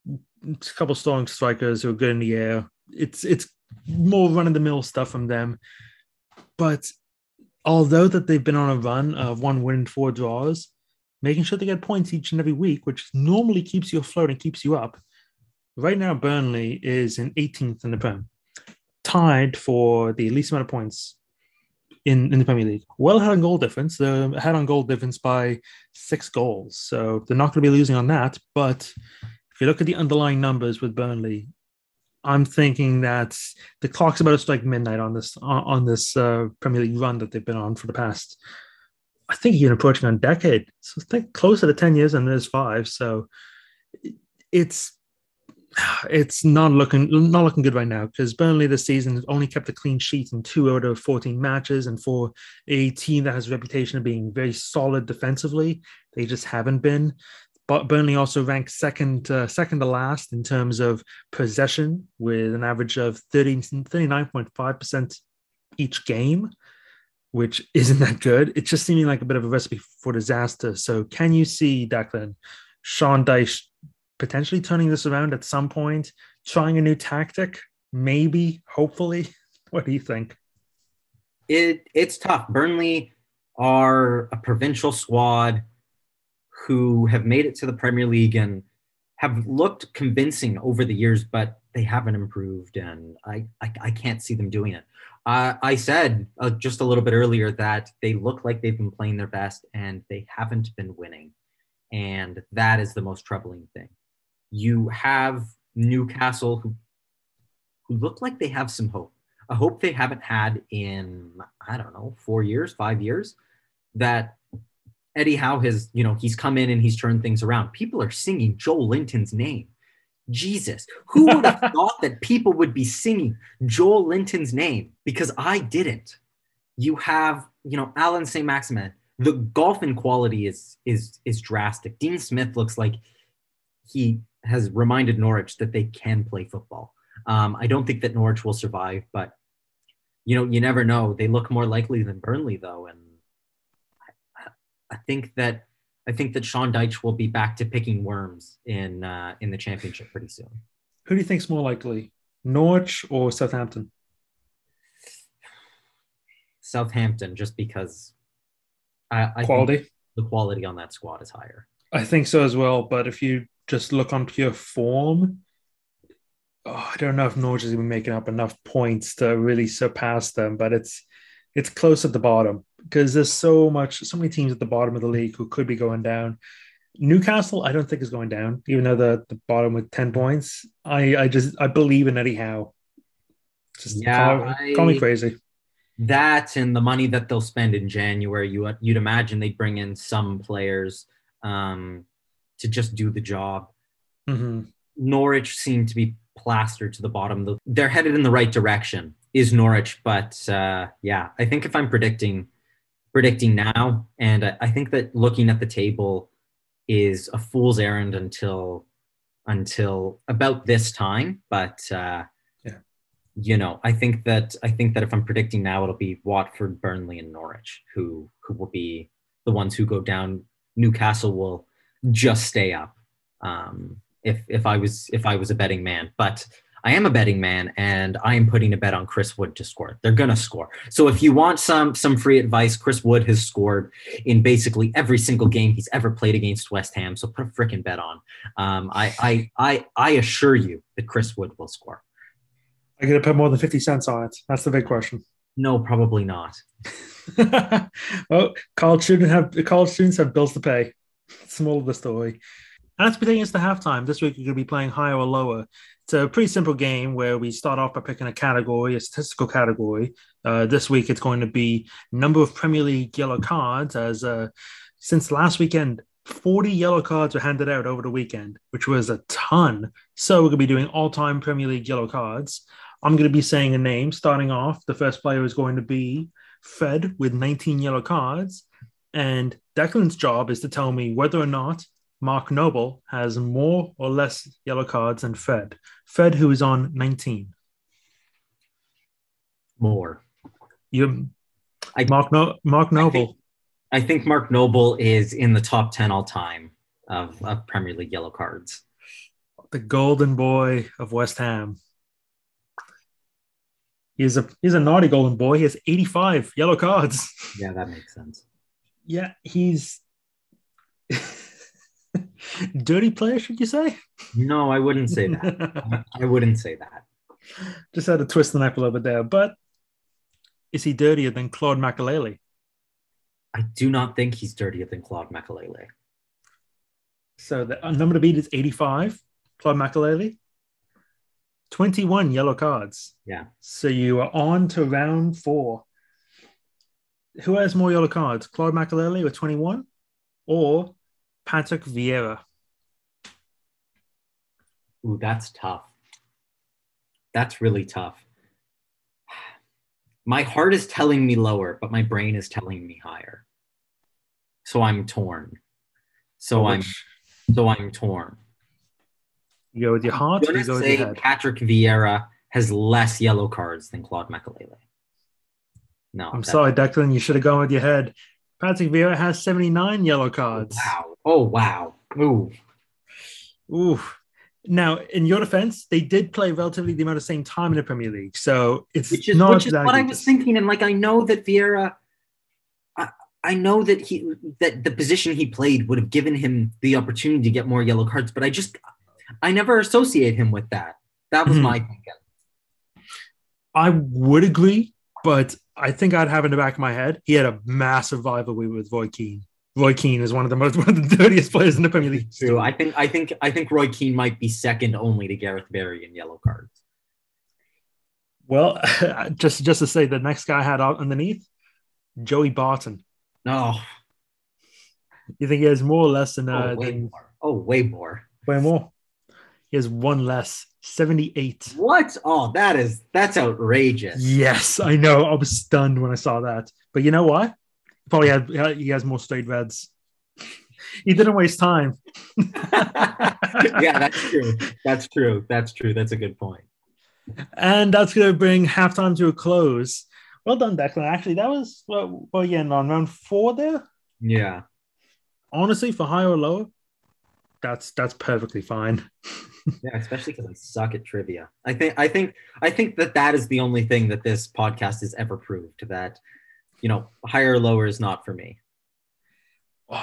a couple strong strikers who are good in the air. It's it's more run of the mill stuff from them. But although that they've been on a run of one win, four draws, making sure they get points each and every week, which normally keeps you afloat and keeps you up. Right now, Burnley is in 18th in the Prem, tied for the least amount of points in, in the Premier League. Well ahead on goal difference. They're ahead on goal difference by six goals. So they're not going to be losing on that. But if you look at the underlying numbers with Burnley, I'm thinking that the clock's about to strike midnight on this on this uh, Premier League run that they've been on for the past I think you're approaching a decade. So think closer to 10 years than there's five. So it's it's not looking not looking good right now because Burnley this season has only kept a clean sheet in two out of 14 matches. And for a team that has a reputation of being very solid defensively, they just haven't been. But Burnley also ranks second uh, second to last in terms of possession with an average of 30, 39.5% each game which isn't that good. It's just seeming like a bit of a recipe for disaster. So, can you see Declan, Sean Dyche potentially turning this around at some point, trying a new tactic? Maybe, hopefully. *laughs* What do you think? It it's tough. Burnley are a provincial squad who have made it to the Premier League and have looked convincing over the years, but they haven't improved, and I I, I can't see them doing it. Uh, I said uh, just a little bit earlier that they look like they've been playing their best and they haven't been winning. And that is the most troubling thing. You have Newcastle who, who look like they have some hope, a hope they haven't had in, I don't know, four years, five years, that Eddie Howe has, you know, he's come in and he's turned things around. People are singing Joelinton's name. Jesus, who would have *laughs* thought that people would be singing Joelinton's name? Because I didn't. You have, you know, Allan Saint-Maximin. The golf quality is is is drastic. Dean Smith looks like he has reminded Norwich that they can play football. Um, I don't think that Norwich will survive, but you know, you never know. They look more likely than Burnley, though, and I, I think that I think that Sean Dyche will be back to picking worms in uh, in the championship pretty soon. Who do you think's more likely, Norwich or Southampton? Southampton, just because I, I quality the quality on that squad is higher. I think so as well. But if you just look on pure form, oh, I don't know if Norwich is even making up enough points to really surpass them, but it's it's close at the bottom because there's so much, so many teams at the bottom of the league who could be going down. Newcastle, I don't think is going down, even though the the bottom with ten points. I I just I believe in Eddie Howe. Just Yeah, call, I- call me crazy. that and the money that they'll spend in January, you you'd imagine they'd bring in some players um, to just do the job. hmm Norwich seem to be plastered to the bottom. They're headed in the right direction. Is Norwich, but uh, yeah, I think if I'm predicting predicting now, and I, I think that looking at the table is a fool's errand until until about this time. But uh, Yeah. you know, I think that I think that if I'm predicting now, it'll be Watford, Burnley, and Norwich who who will be the ones who go down. Newcastle will just stay up. Um, if if I was if I was a betting man, but I am a betting man, and I am putting a bet on Chris Wood to score. They're gonna score. So if you want some some free advice, Chris Wood has scored in basically every single game he's ever played against West Ham. So put a freaking bet on. Um, I I I I assure you that Chris Wood will score. I gotta put more than fifty cents on it. That's the big question. No, probably not. *laughs* well, college students have college students have bills to pay. Small of the story. And that's taking us to halftime. This week we're going to be playing higher or lower. It's a pretty simple game where we start off by picking a category, a statistical category. Uh, this week it's going to be number of Premier League yellow cards. As uh, since last weekend, 40 yellow cards were handed out over the weekend, which was a ton. So we're going to be doing all-time Premier League yellow cards. I'm going to be saying a name. Starting off, the first player is going to be Fed with 19 yellow cards. And Declan's job is to tell me whether or not Mark Noble has more or less yellow cards than Fed. Fed, who is on 19. More. You, I- Mark, no- Mark Noble. I think Mark Noble is in the top ten all time of, of Premier League yellow cards. the golden boy of West Ham. He's a he's a naughty golden boy. He has 85 yellow cards. Yeah, that makes sense. Yeah, he's *laughs* dirty player, should you say? No, I wouldn't say that. *laughs* I wouldn't say that. Just had to twist the knife a little bit there, but is he dirtier than Claude Makelele? I do not think he's dirtier than Claude Makelele. So the uh, number to beat is 85. Claude Makelele, 21 yellow cards. Yeah. So you are on to round four. Who has more yellow cards? Claude Makelele with 21 or Patrick Vieira? Ooh, that's tough. That's really tough. My heart is telling me lower, but my brain is telling me higher. So I'm torn. So oh, I'm so I'm torn. You go with your heart I'm or you gonna go with say? Patrick Vieira has less yellow cards than Claude Makelele. No, I'm sorry, Declan. You should have gone with your head. Patrick Vieira has 79 yellow cards. Wow. Oh wow. Ooh. Ooh. Now, in your defense, they did play relatively the amount of same time in the Premier League. So it's which is not which is what I was thinking, and like I know that Vieira, I, I know that he that the position he played would have given him the opportunity to get more yellow cards, but I just I never associate him with that. That was Mhm. my thinking. I would agree, but I think I'd have in the back of my head he had a massive rivalry with Keane. Roy Keane is one of the most *laughs* one of the dirtiest players in the Premier League. True. I think I think I think Roy Keane might be second only to Gareth Barry in yellow cards. Well, *laughs* just just to say, the next guy I had out underneath, Joey Barton. No, You think he has more or less than, oh, uh, way than more. Oh, way more. way more? He has one less, seventy-eight. What? Oh, that is that's outrageous. Yes, I know. I was stunned when I saw that. But you know what? Probably had he has more straight reds. He didn't waste time. *laughs* yeah, that's true. That's true. That's true. That's a good point. And that's going to bring halftime to a close. Well done, Declan. Actually, that was well, well yeah, on round four there. Yeah. Honestly, for higher or lower, that's that's perfectly fine. *laughs* Yeah, especially because I suck at trivia. I think I think I think that that is the only thing that this podcast has ever proved that you know higher or lower is not for me. *sighs*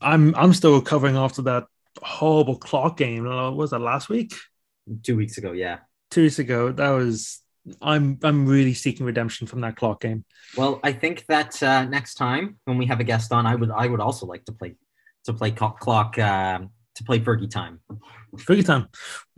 I'm I'm still recovering after that horrible clock game. Uh, Was that last week? Two weeks ago, yeah, two weeks ago. That was I'm I'm really seeking redemption from that clock game. Well, I think that uh, next time when we have a guest on, I would I would also like to play to play clock uh, to play Fergie time. Fergie time.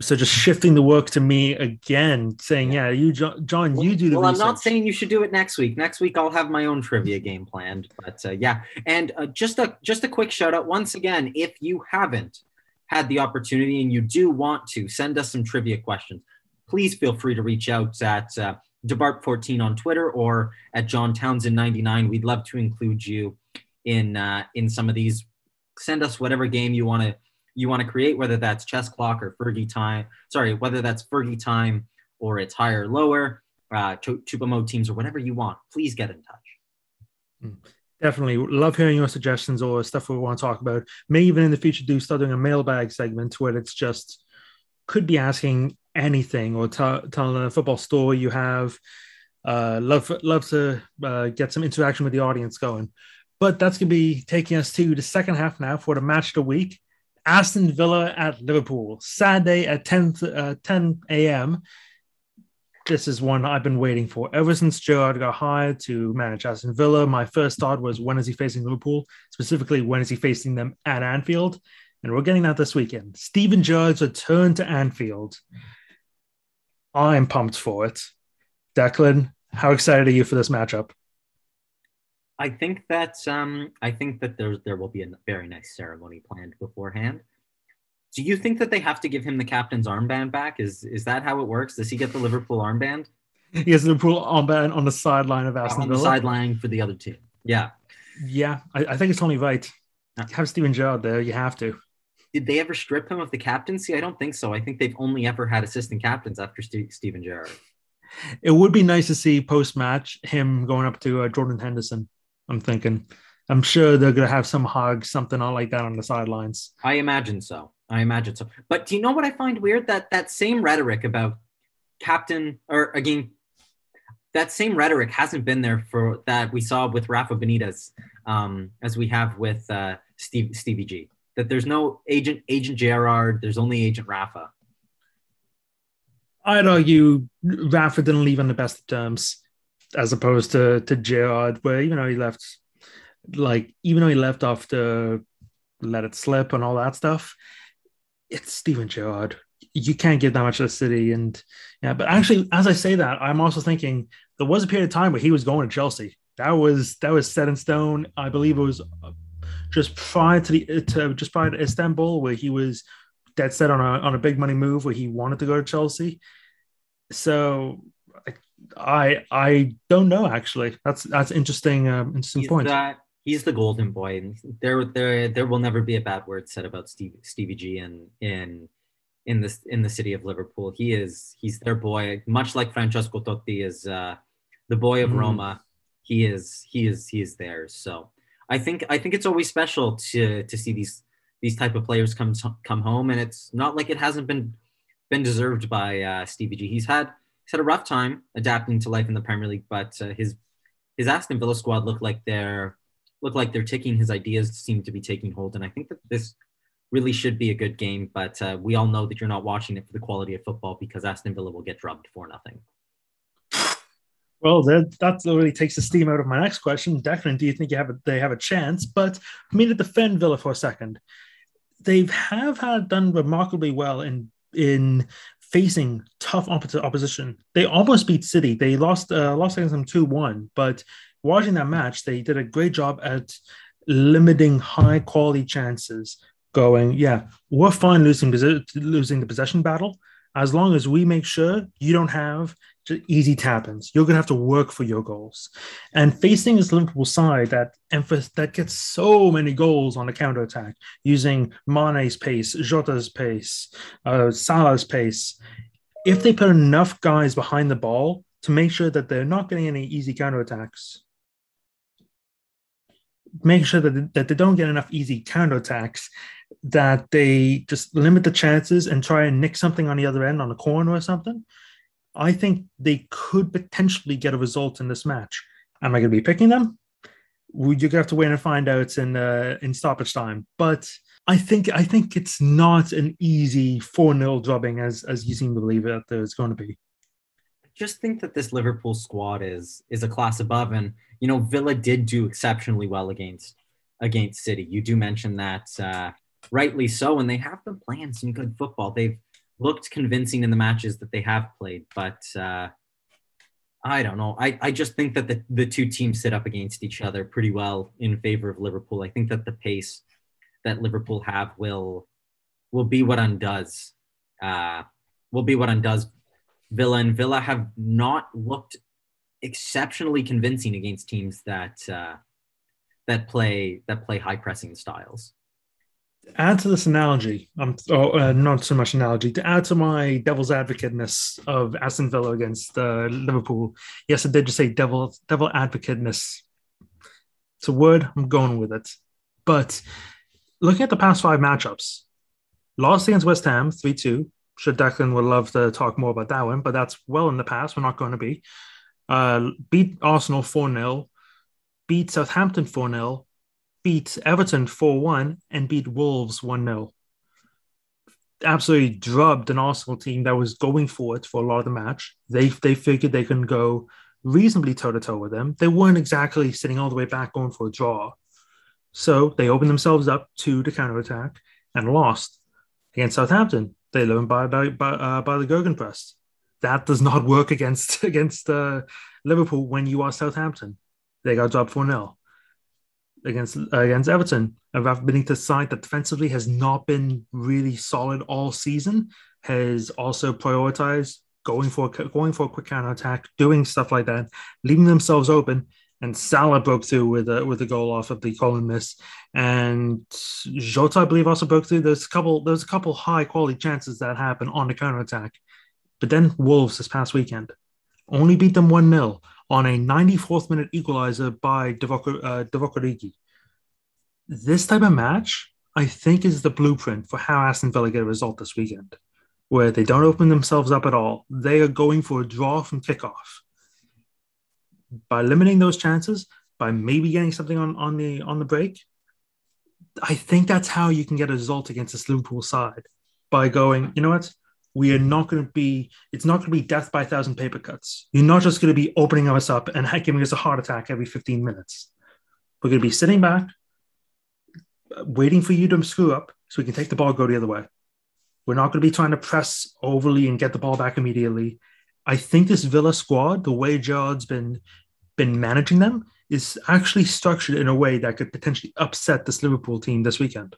So just shifting the work to me again, saying, "Yeah, you, John, you do the." Well, research. I'm not saying you should do it next week. Next week, I'll have my own trivia game planned. But uh, yeah, and uh, just a just a quick shout out once again. If you haven't had the opportunity and you do want to send us some trivia questions, please feel free to reach out at uh, DaBarp14 on Twitter or at John Townsend99. We'd love to include you in uh, in some of these. Send us whatever game you want to you want to create, whether that's chess clock or Fergie time. Sorry, whether that's Fergie time or it's higher or lower, uh, Tupa mode teams or whatever you want. Please get in touch. Hmm. Definitely love hearing your suggestions or stuff we want to talk about. May even in the future do start doing a mailbag segment where it's just could be asking anything or t- telling a football story you have. Uh, love love to uh, get some interaction with the audience going. But that's going to be taking us to the second half now for the match of the week. Aston Villa at Liverpool, Saturday at 10, uh, 10 a.m. This is one I've been waiting for ever since Gerrard got hired to manage Aston Villa. My first thought was when is he facing Liverpool? Specifically, when is he facing them at Anfield? And we're getting that this weekend. Steven Gerrard's return to Anfield. I'm pumped for it. Declan, how excited are you for this matchup? I think that um, I think that there there will be a very nice ceremony planned beforehand. Do you think that they have to give him the captain's armband back? Is is that how it works? Does he get the Liverpool armband? He has the Liverpool armband on the sideline of Aston Villa. On the sideline for the other team. Yeah. Yeah, I, I think it's only right. Have Steven Gerrard there. You have to did they ever strip him of the captaincy? I don't think so. I think they've only ever had assistant captains after St- Steven Gerrard. It would be nice to see post match him going up to uh, Jordan Henderson. I'm thinking. I'm sure they're going to have some hug, something like that on the sidelines. I imagine so. I imagine so. But do you know what I find weird? That that same rhetoric about captain, or again, that same rhetoric hasn't been there for that we saw with Rafa Benitez, um, as we have with uh, Steve Stevie G that there's no agent agent Gerrard. there's only agent Rafa. I'd argue Rafa didn't leave on the best of terms as opposed to to Gerrard, where even though he left like even though he left off to let it slip and all that stuff, it's Steven Gerrard. You can't give that much to the city, and yeah. But actually, as I say that, I'm also thinking there was a period of time where he was going to Chelsea. That was that was set in stone. I believe it was uh, just prior to the to just prior to Istanbul, where he was dead set on a on a big money move where he wanted to go to Chelsea. So I I don't know actually. That's that's interesting um, interesting he's point. That, he's the golden boy, and there there there will never be a bad word said about Steve, Stevie G in in in this in the city of Liverpool. He is he's their boy, much like Francesco Totti is uh, the boy of mm. Roma. He is he is he is theirs. So I think I think it's always special to to see these these type of players come come home, and it's not like it hasn't been been deserved by uh, Stevie G. He's had had a rough time adapting to life in the Premier League, but uh, his his Aston Villa squad look like they're look like they're taking his ideas seem to be taking hold, and I think that this really should be a good game. But uh, we all know that you're not watching it for the quality of football because Aston Villa will get drubbed for nothing. Well, that, that really takes the steam out of my next question. Declan, do you think you have a, they have a chance? But for me to defend Villa for a second, they have had done remarkably well in in facing tough opposition. They almost beat City. They lost uh, lost against them two one, but watching that match, they did a great job at limiting high quality chances. Going, yeah, we're fine losing losing the possession battle as long as we make sure you don't have easy tap-ins. You're gonna have to work for your goals. And facing this Liverpool side that emphasis that gets so many goals on the counter attack using Mane's pace, Jota's pace, uh, Salah's pace. If they put enough guys behind the ball to make sure that they're not getting any easy counter attacks, make sure that, that they don't get enough easy counter attacks, that they just limit the chances and try and nick something on the other end on a corner or something I think they could potentially get a result in this match. Am I going to be picking them? Would to have to wait and find out in uh, in stoppage time. But I think I think it's not an easy 4 0 drubbing as as you seem to believe that there's going to be. I just think that this Liverpool squad is is a class above. And you know, Villa did do exceptionally well against against City. You do mention that uh, rightly so, and they have been playing some good football. They've looked convincing in the matches that they have played, but uh, I don't know. I, I just think that the, the two teams sit up against each other pretty well in favor of Liverpool. I think that the pace that Liverpool have will will be what undoes uh, will be what undoes Villa. And Villa have not looked exceptionally convincing against teams that uh, that play that play high pressing styles. Add to this analogy, um, oh, uh, not so much analogy, to add to my devil's advocateness of Aston Villa against uh, Liverpool. Yes, I did just say devil devil advocateness. It's a word. I'm going with it. But looking at the past five matchups, lost against West Ham three two. Sure, Declan would love to talk more about that one, but that's well in the past. We're not going to be. Uh, beat Arsenal 4 0, beat Southampton 4 0, beat Everton 4 1, and beat Wolves 1 0. Absolutely drubbed an Arsenal team that was going for it for a lot of the match. They, they figured they can go reasonably toe to toe with them. They weren't exactly sitting all the way back going for a draw. So they opened themselves up to the counter attack and lost against Southampton. They learned by by by, uh, by the Gegenpress. That does not work against *laughs* against uh, Liverpool when you are Southampton. They got dropped 4 0 against uh, against Everton. A Rafa Benitez side that defensively has not been really solid all season has also prioritized going for going for a quick counter attack, doing stuff like that, leaving themselves open. And Salah broke through with a with a goal off of the Colin miss, and Jota I believe also broke through. There's a couple there's a couple high quality chances that happen on the counter attack, but then Wolves this past weekend only beat them one 0 on a 94th minute equalizer by Divock uh, This type of match, I think, is the blueprint for how Aston Villa get a result this weekend, where they don't open themselves up at all. They are going for a draw from kickoff. By limiting those chances, by maybe getting something on, on the on the break, I think that's how you can get a result against this Liverpool side. By going, you know what? We are not going to be it's not going to be death by a thousand paper cuts. You're not just going to be opening us up and *laughs* giving us a heart attack every 15 minutes. We're going to be sitting back waiting for you to screw up so we can take the ball go the other way. We're not going to be trying to press overly and get the ball back immediately. I think this villa squad the way Gerrard's been been managing them is actually structured in a way that could potentially upset this liverpool team this weekend.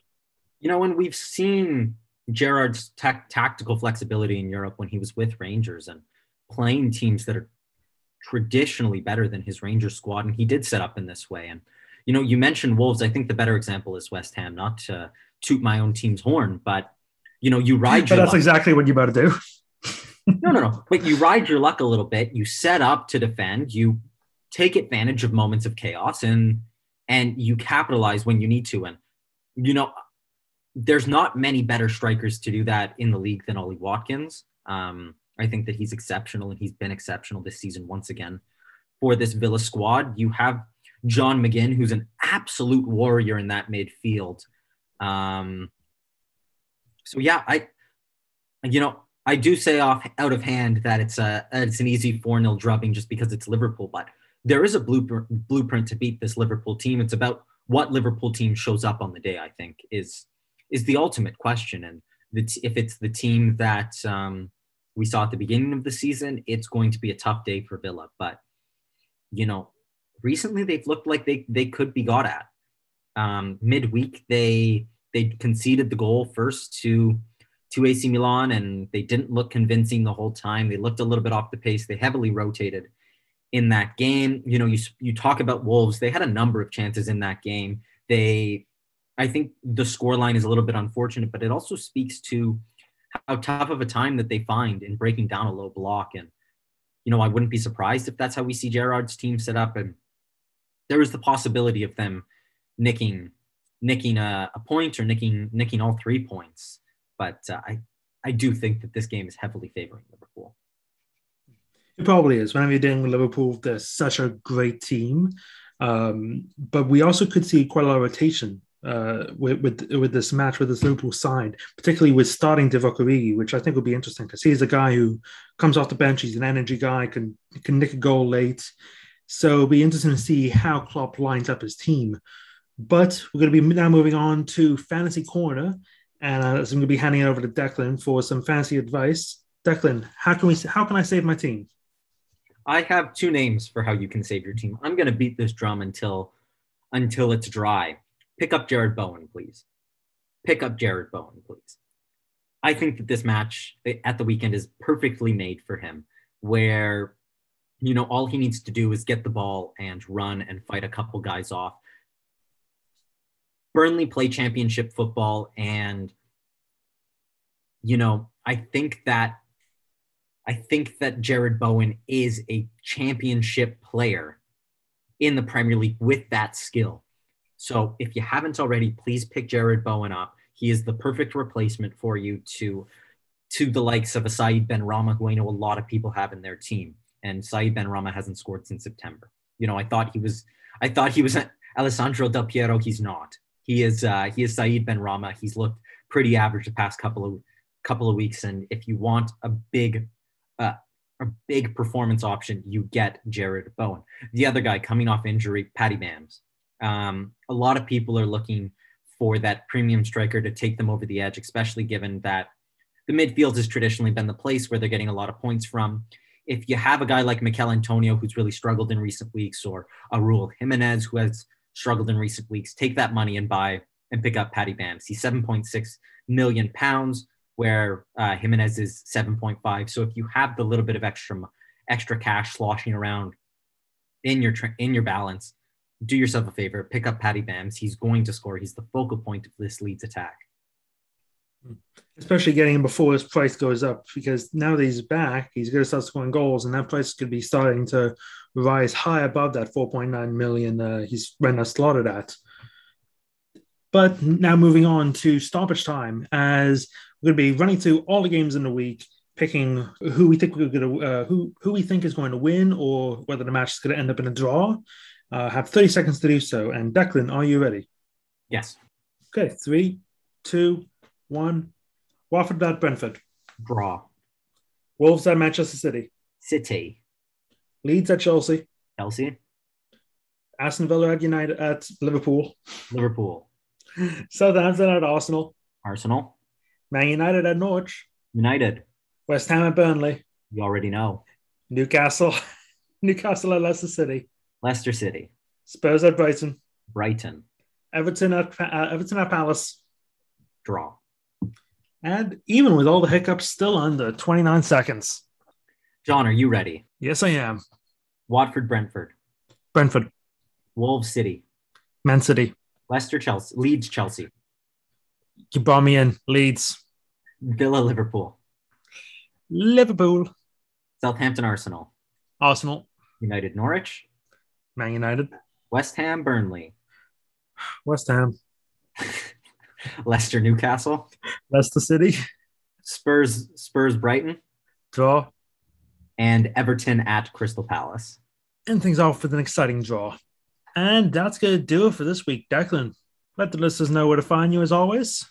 You know when we've seen Gerrard's tactical flexibility in Europe when he was with Rangers and playing teams that are traditionally better than his Rangers squad. And he did set up in this way. And, you know, you mentioned Wolves. I think the better example is West Ham, not to toot my own team's horn, but, you know, you ride But that's luck. exactly what you better do. no, no, no. But you ride your luck a little bit. You set up to defend. You take advantage of moments of chaos and and you capitalize when you need to. And, you know, there's not many better strikers to do that in the league than Ollie Watkins. Um, I think that he's exceptional and he's been exceptional this season once again for this Villa squad. You have John McGinn, who's an absolute warrior in that midfield. Um, so yeah, I, you know, I do say off out of hand that it's a it's an easy four 0 drubbing just because it's Liverpool, but there is a blueprint blueprint to beat this Liverpool team. It's about what Liverpool team shows up on the day. I think is is the ultimate question. And t- if it's the team that um, we saw at the beginning of the season, it's going to be a tough day for Villa. But you know, recently they've looked like they they could be got at. Um, midweek they they conceded the goal first to to AC Milan, and they didn't look convincing the whole time. They looked a little bit off the pace. They heavily rotated in that game. You know, you you talk about Wolves. They had a number of chances in that game. They I think the scoreline is a little bit unfortunate, but it also speaks to how tough of a time that they find in breaking down a low block. And, you know, I wouldn't be surprised if that's how we see Gerrard's team set up. And there is the possibility of them nicking nicking a, a point or nicking nicking all three points. But uh, I I do think that this game is heavily favoring Liverpool. It probably is. Whenever you're dealing with Liverpool, they're such a great team. Um, but we also could see quite a lot of rotation uh, with, with with this match with this Liverpool side, particularly with starting Divock which I think would be interesting because he's a guy who comes off the bench. He's an energy guy, can can nick a goal late. So it'll be interesting to see how Klopp lines up his team. But we're going to be now moving on to fantasy corner, and uh, I'm going to be handing it over to Declan for some fantasy advice. Declan, how can we how can I save my team? I have two names for how you can save your team. I'm going to beat this drum until until it's dry. Pick up Jarrod Bowen, please. Pick up Jarrod Bowen, please. I think that this match at the weekend is perfectly made for him, where you know all he needs to do is get the ball and run and fight a couple guys off. Burnley play championship football, and you know I think that I think that Jarrod Bowen is a championship player in the Premier League with that skill. So if you haven't already, please pick Jarrod Bowen up. He is the perfect replacement for you to to the likes of a Said Benrahma, who I know a lot of people have in their team. And Said Benrahma hasn't scored since September. You know, I thought he was I thought he was *laughs* Alessandro Del Piero. He's not. He is uh, he is Said Benrahma. He's looked pretty average the past couple of couple of weeks. And if you want a big uh, a big performance option, you get Jarrod Bowen. The other guy coming off injury, Paddy Bams. Um, a lot of people are looking for that premium striker to take them over the edge, especially given that the midfield has traditionally been the place where they're getting a lot of points from. If you have a guy like Michail Antonio, who's really struggled in recent weeks, or a Raul Jimenez, who has struggled in recent weeks, take that money and buy and pick up Paddy Bams. He's 7.6 million pounds where uh, Jimenez is 7.5. So if you have the little bit of extra extra cash sloshing around in your tra- in your balance, do yourself a favor, pick up Paddy Bams. He's going to score. He's the focal point of this Leeds attack. Especially getting him before his price goes up, because now that he's back, he's going to start scoring goals, and that price could be starting to rise high above that 4.9 million uh, he's right now slotted at. But now moving on to stoppage time, as we're going to be running through all the games in the week, picking who we think we're going to uh, who who we think is going to win, or whether the match is going to end up in a draw. Uh, have 30 seconds to do so. And Declan, are you ready? Yes. Okay, three, two, one. Watford at Brentford. Draw. Wolves at Manchester City. City. Leeds at Chelsea. Chelsea. Aston Villa at United at Liverpool. Liverpool. Southampton at Arsenal. Arsenal. Man United at Norwich. United. West Ham at Burnley. You already know. Newcastle. *laughs* Newcastle at Leicester City. Leicester City. Spurs at Brighton. Brighton. Everton at uh, Everton at Palace. Draw. And even with all the hiccups, still under 29 seconds. John, are you ready? Yes, I am. Watford, Brentford. Brentford. Wolves City. Man City. Leicester, Chelsea. Leeds, Chelsea. You brought me in. Leeds. Villa, Liverpool. Liverpool. Southampton, Arsenal. Arsenal. United, Norwich. Man United. West Ham, Burnley. West Ham. *laughs* Leicester, Newcastle. Leicester City. Spurs, Spurs, Brighton. Draw. And Everton at Crystal Palace. And things off with an exciting draw. And that's going to do it for this week. Declan, let the listeners know where to find you as always.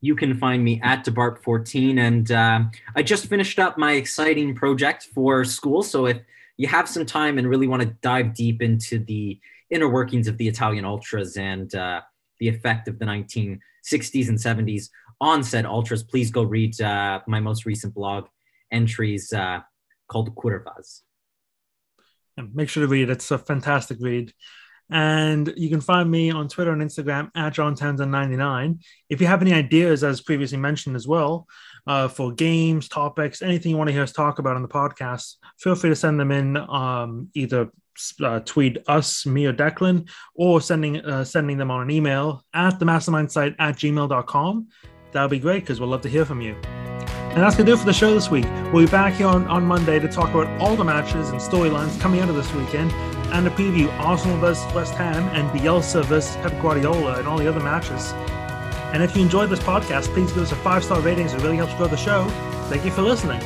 You can find me at DaBarp14. And uh, I just finished up my exciting project for school. So if you have some time and really want to dive deep into the inner workings of the Italian Ultras and uh, the effect of the 1960s and 70s on said Ultras, please go read uh, my most recent blog entries uh, called Curvas. Make sure to read. It's a fantastic read. And you can find me on Twitter and Instagram at John Townsend99. If you have any ideas, as previously mentioned as well, uh, for games, topics, anything you want to hear us talk about on the podcast, feel free to send them in um, either uh, tweet us, me or Declan, or sending uh, sending them on an email at the mastermind site at gmail.com. That would be great because we'll love to hear from you. And that's going to do it for the show this week. We'll be back here on, on Monday to talk about all the matches and storylines coming out of this weekend and to preview Arsenal versus West Ham and Bielsa versus Pep Guardiola and all the other matches. And if you enjoyed this podcast, please give us a five star rating. It really helps grow the show. Thank you for listening.